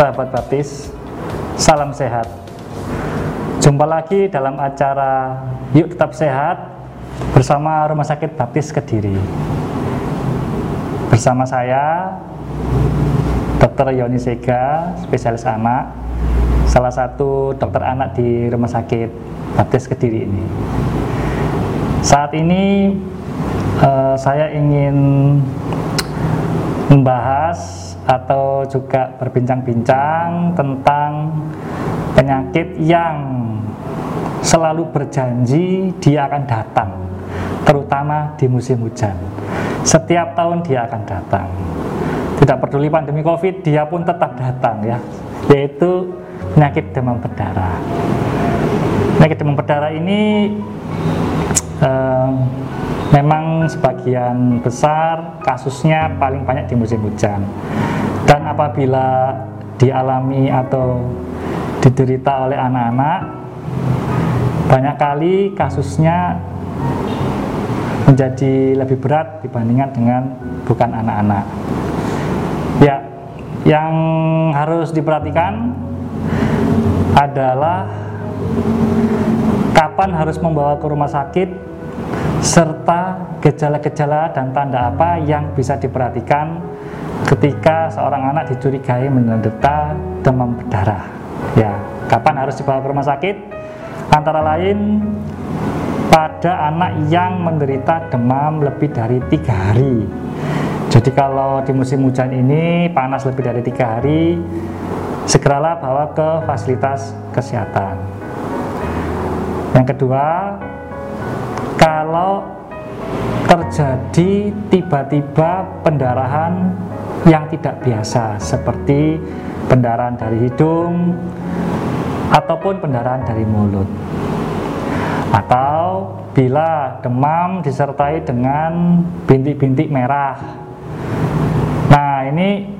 Sahabat baptis, salam sehat. Jumpa lagi dalam acara Yuk Tetap Sehat bersama Rumah Sakit Baptis Kediri. Bersama saya, Dr. Yoni Sega, spesialis anak, salah satu dokter anak di Rumah Sakit Baptis Kediri ini. Saat ini uh, saya ingin membahas atau juga berbincang-bincang tentang penyakit yang selalu berjanji dia akan datang, terutama di musim hujan. Setiap tahun dia akan datang. Tidak peduli pandemi Covid, dia pun tetap datang ya, yaitu penyakit demam berdarah. Penyakit demam berdarah ini eh, memang sebagian besar kasusnya paling banyak di musim hujan dan apabila dialami atau diderita oleh anak-anak banyak kali kasusnya menjadi lebih berat dibandingkan dengan bukan anak-anak. Ya yang harus diperhatikan adalah kapan harus membawa ke rumah sakit serta gejala-gejala dan tanda apa yang bisa diperhatikan ketika seorang anak dicurigai menderita demam berdarah. Ya, kapan harus dibawa ke rumah sakit? Antara lain pada anak yang menderita demam lebih dari tiga hari. Jadi kalau di musim hujan ini panas lebih dari tiga hari, segeralah bawa ke fasilitas kesehatan. Yang kedua, kalau terjadi tiba-tiba pendarahan yang tidak biasa seperti pendarahan dari hidung ataupun pendarahan dari mulut. Atau bila demam disertai dengan bintik-bintik merah. Nah ini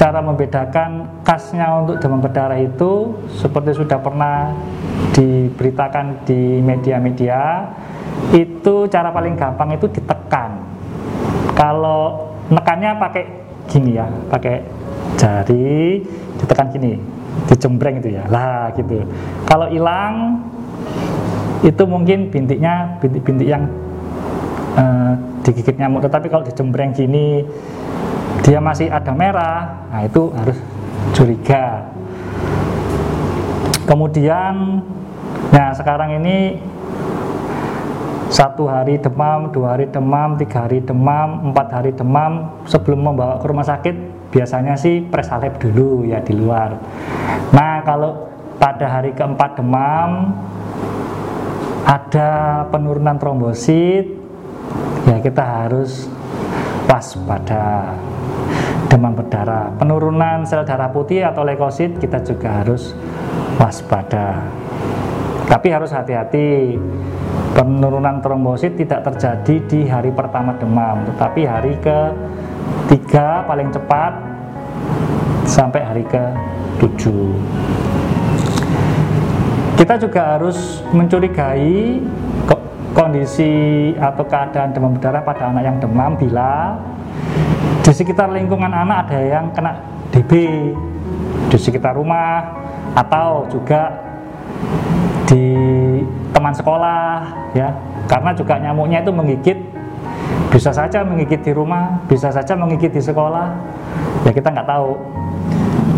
cara membedakan khasnya untuk demam berdarah itu seperti sudah pernah diberitakan di media-media itu cara paling gampang itu ditekan. Kalau nekannya pakai gini ya pakai jari ditekan gini dicembreng itu ya lah gitu. Kalau hilang itu mungkin bintiknya bintik-bintik yang uh, digigit nyamuk. Tetapi kalau dicembreng gini dia masih ada merah nah itu harus curiga. Kemudian nah sekarang ini satu hari demam, dua hari demam, tiga hari demam, empat hari demam. Sebelum membawa ke rumah sakit biasanya sih presalep dulu ya di luar. Nah kalau pada hari keempat demam ada penurunan trombosit ya kita harus waspada. Demam berdarah. Penurunan sel darah putih atau leukosit kita juga harus waspada. Tapi harus hati-hati penurunan trombosit tidak terjadi di hari pertama demam, tetapi hari ke tiga paling cepat sampai hari ke tujuh. Kita juga harus mencurigai kondisi atau keadaan demam berdarah pada anak yang demam bila di sekitar lingkungan anak ada yang kena DB di sekitar rumah atau juga di teman sekolah ya. Karena juga nyamuknya itu menggigit. Bisa saja menggigit di rumah bisa saja menggigit di sekolah. Ya kita nggak tahu.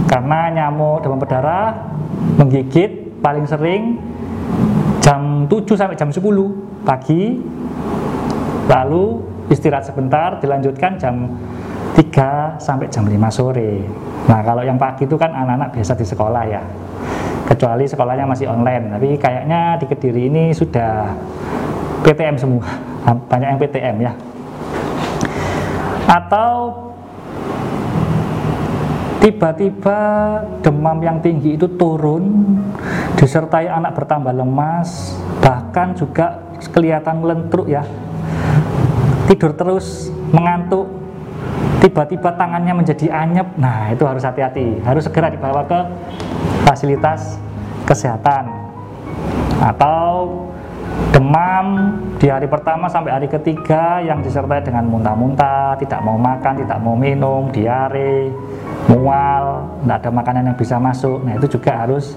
Karena nyamuk demam berdarah menggigit paling sering jam 7 sampai jam 10 pagi. Lalu istirahat sebentar dilanjutkan jam 3 sampai jam 5 sore. Nah kalau yang pagi itu kan anak-anak biasa di sekolah ya kecuali sekolahnya masih online. Tapi kayaknya di Kediri ini sudah PTM semua. Banyak yang PTM ya. Atau tiba-tiba demam yang tinggi itu turun disertai anak bertambah lemas bahkan juga kelihatan lentruk ya. Tidur terus mengantuk tiba-tiba tangannya menjadi anyep. Nah itu harus hati-hati. Harus segera dibawa ke fasilitas kesehatan atau demam di hari pertama sampai hari ketiga yang disertai dengan muntah-muntah, tidak mau makan, tidak mau minum, diare, mual, tidak ada makanan yang bisa masuk. Nah itu juga harus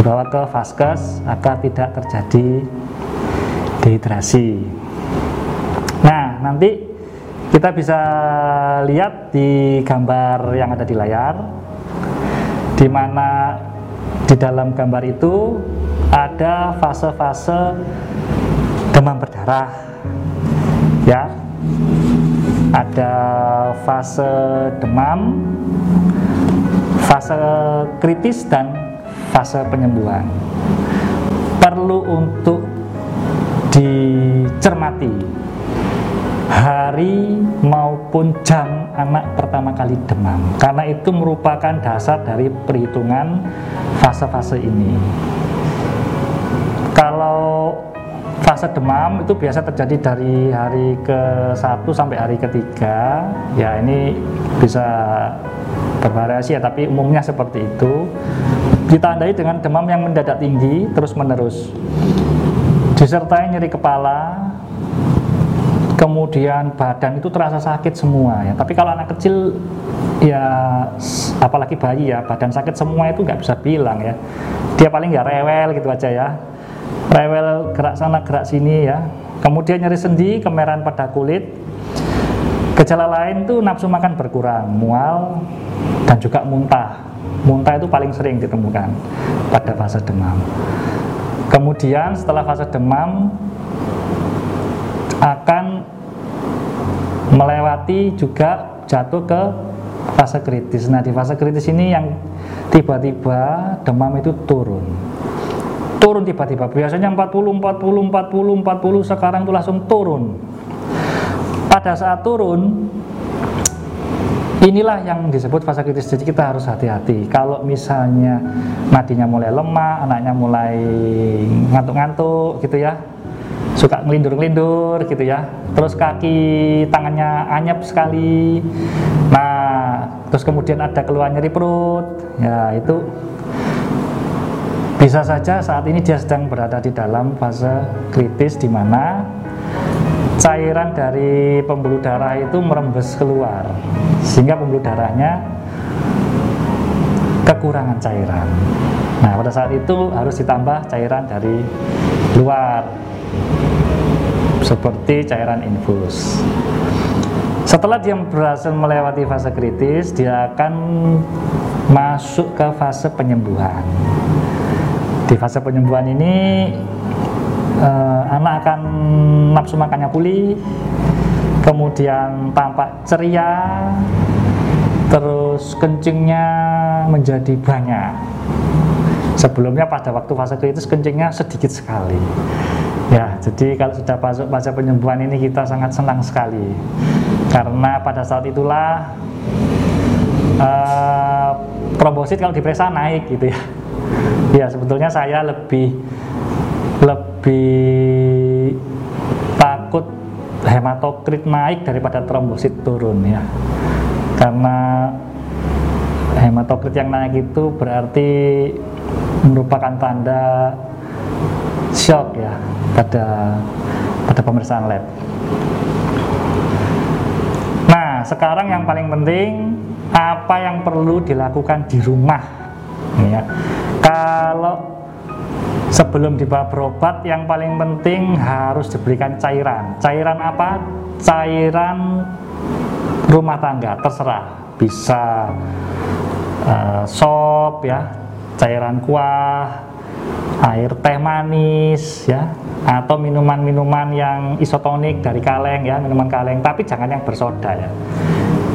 dibawa ke vaskes agar tidak terjadi dehidrasi. Nah nanti kita bisa lihat di gambar yang ada di layar, di mana di dalam gambar itu ada fase-fase demam berdarah ya. Ada fase demam fase kritis dan fase penyembuhan. Perlu untuk dicermati hari maupun jam anak pertama kali demam. Karena itu merupakan dasar dari perhitungan fase-fase ini. Kalau fase demam itu biasa terjadi dari hari ke-1 sampai hari ketiga. Ya ini bisa bervariasi ya tapi umumnya seperti itu. Ditandai dengan demam yang mendadak tinggi terus menerus disertai nyeri kepala kemudian badan itu terasa sakit semua ya. Tapi kalau anak kecil ya apalagi bayi ya badan sakit semua itu nggak bisa bilang ya. Dia paling nggak rewel gitu aja ya. Rewel gerak sana gerak sini ya. Kemudian nyeri sendi kemerahan pada kulit. Gejala lain tuh nafsu makan berkurang mual dan juga muntah. Muntah itu paling sering ditemukan pada fase demam. Kemudian setelah fase demam akan melewati juga jatuh ke fase kritis. Nah di fase kritis ini yang tiba-tiba demam itu turun. Turun tiba-tiba. Biasanya 40 40 40 40 sekarang itu langsung turun. Pada saat turun inilah yang disebut fase kritis. Jadi kita harus hati-hati. Kalau misalnya nadinya mulai lemah anaknya mulai ngantuk-ngantuk gitu ya suka ngelindur-ngelindur gitu ya. Terus kaki tangannya anyep sekali. Nah terus kemudian ada keluar nyeri perut. Ya itu bisa saja saat ini dia sedang berada di dalam fase kritis di mana cairan dari pembuluh darah itu merembes keluar sehingga pembuluh darahnya kekurangan cairan. Nah, pada saat itu harus ditambah cairan dari luar seperti cairan infus. Setelah dia berhasil melewati fase kritis, dia akan masuk ke fase penyembuhan. Di fase penyembuhan ini eh, anak akan nafsu makannya pulih, kemudian tampak ceria, terus kencingnya menjadi banyak. Sebelumnya pada waktu fase kritis kencingnya sedikit sekali. Ya, jadi kalau sudah masuk fase penyembuhan ini kita sangat senang sekali. Karena pada saat itulah uh, trombosit kalau diperiksa naik gitu ya. Ya sebetulnya saya lebih lebih takut hematokrit naik daripada trombosit turun ya. Karena hematokrit yang naik itu berarti merupakan tanda shock ya pada pada pemeriksaan lab. Nah, sekarang yang paling penting apa yang perlu dilakukan di rumah? Ya. Kalau sebelum dibawa berobat yang paling penting harus diberikan cairan. Cairan apa? Cairan rumah tangga terserah. Bisa uh, sop ya cairan kuah air teh manis ya atau minuman-minuman yang isotonik dari kaleng ya minuman kaleng tapi jangan yang bersoda ya.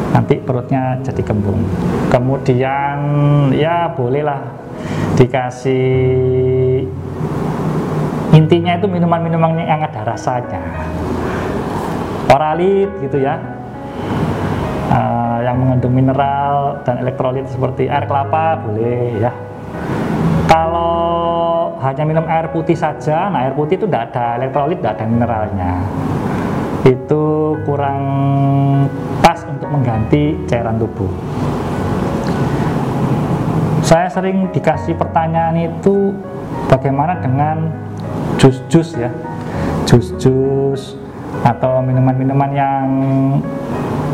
Nanti perutnya jadi kembung. Kemudian ya bolehlah dikasih intinya itu minuman-minuman yang ada rasanya. Oralit gitu ya. Uh, yang mengandung mineral dan elektrolit seperti air kelapa boleh ya kalau hanya minum air putih saja nah air putih itu tidak ada elektrolit tidak ada mineralnya. Itu kurang pas untuk mengganti cairan tubuh. Saya sering dikasih pertanyaan itu bagaimana dengan jus-jus ya, jus-jus atau minuman-minuman yang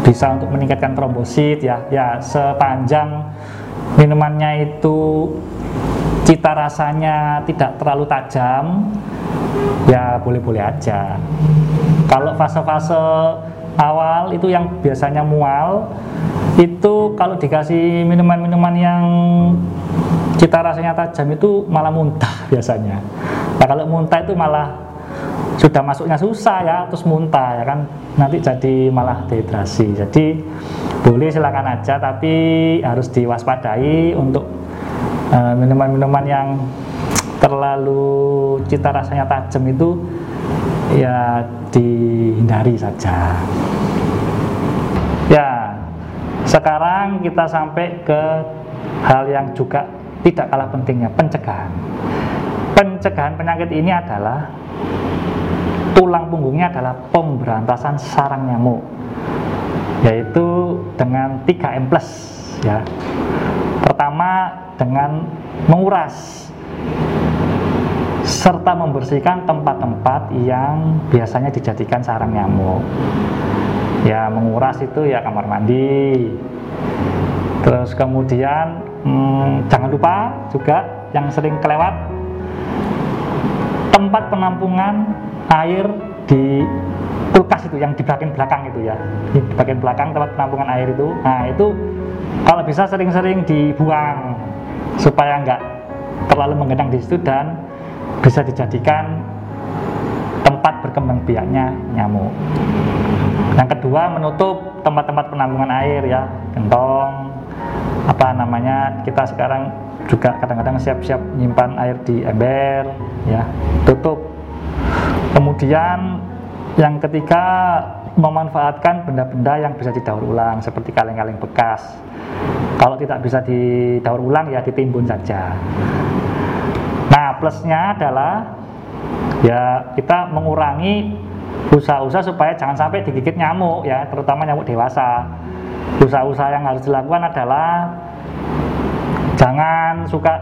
bisa untuk meningkatkan trombosit ya? Ya sepanjang minumannya itu cita rasanya tidak terlalu tajam ya boleh-boleh aja. Kalau fase-fase awal itu yang biasanya mual itu kalau dikasih minuman-minuman yang cita rasanya tajam itu malah muntah biasanya. Nah kalau muntah itu malah sudah masuknya susah ya terus muntah ya kan. Nanti jadi malah dehidrasi. Jadi boleh silakan aja tapi harus diwaspadai untuk Eh, minuman-minuman uh, yang terlalu cita rasanya tajam itu ya dihindari saja. Ya sekarang kita sampai ke hal yang juga tidak kalah pentingnya pencegahan. Pencegahan penyakit ini adalah tulang punggungnya adalah pemberantasan sarang nyamuk yaitu dengan 3M plus ya pertama dengan menguras serta membersihkan tempat-tempat yang biasanya dijadikan sarang nyamuk. Ya, menguras itu ya kamar mandi. Terus kemudian hmm, jangan lupa juga yang sering kelewat tempat penampungan air di kulkas itu yang di bagian belakang itu ya. Di bagian belakang tempat penampungan air itu. Nah itu kalau bisa sering-sering dibuang supaya nggak terlalu mengenang di situ dan bisa dijadikan tempat berkembang biaknya nyamuk. Yang kedua menutup tempat-tempat penampungan air ya, gentong, apa namanya kita sekarang juga kadang-kadang siap-siap nyimpan air di ember ya, tutup. Kemudian yang ketiga memanfaatkan benda-benda yang bisa didaur ulang seperti kaleng-kaleng bekas kalau tidak bisa didaur ulang ya ditimbun saja. Nah, plusnya adalah ya kita mengurangi usaha-usaha supaya jangan sampai digigit nyamuk ya, terutama nyamuk dewasa. Usaha-usaha yang harus dilakukan adalah jangan suka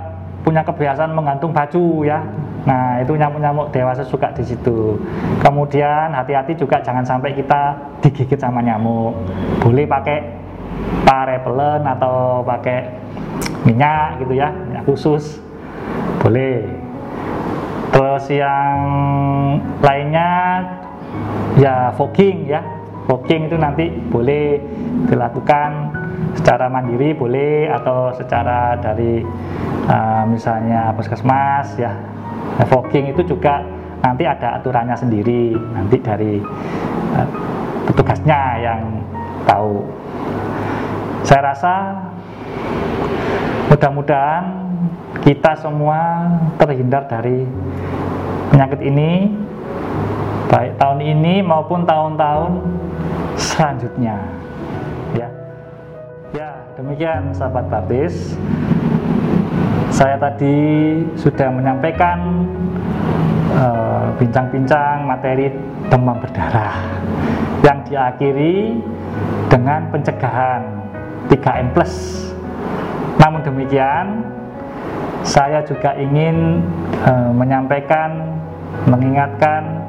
punya kebiasaan menggantung baju ya. Nah, itu nyamuk-nyamuk dewasa suka di situ. Kemudian hati-hati juga jangan sampai kita digigit sama nyamuk. Boleh pakai repelen atau pakai minyak gitu ya minyak khusus boleh terus yang lainnya ya fogging ya fogging itu nanti boleh dilakukan secara mandiri boleh atau secara dari uh, misalnya puskesmas ya. Fogging itu juga nanti ada aturannya sendiri nanti dari uh, petugasnya yang tahu. Saya rasa mudah-mudahan kita semua terhindar dari penyakit ini baik tahun ini maupun tahun-tahun selanjutnya. ya ya demikian sahabat baptis saya tadi sudah menyampaikan eh, bincang-bincang uh, materi demam berdarah yang diakhiri dengan pencegahan 3M plus. Namun demikian, saya juga ingin e, menyampaikan, mengingatkan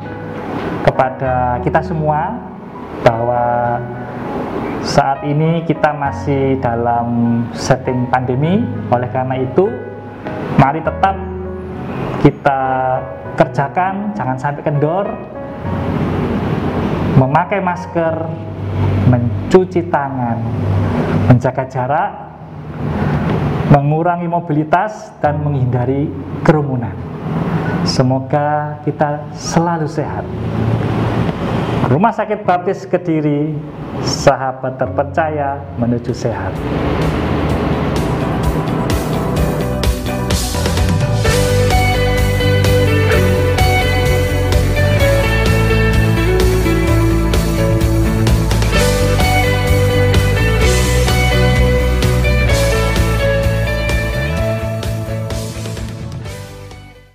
kepada kita semua bahwa saat ini kita masih dalam setting pandemi. Oleh karena itu, mari tetap kita kerjakan, jangan sampai kendor, memakai masker, mencuci tangan, menjaga jarak, mengurangi mobilitas, dan menghindari kerumunan. Semoga kita selalu sehat. Rumah Sakit Baptis Kediri, sahabat terpercaya menuju sehat.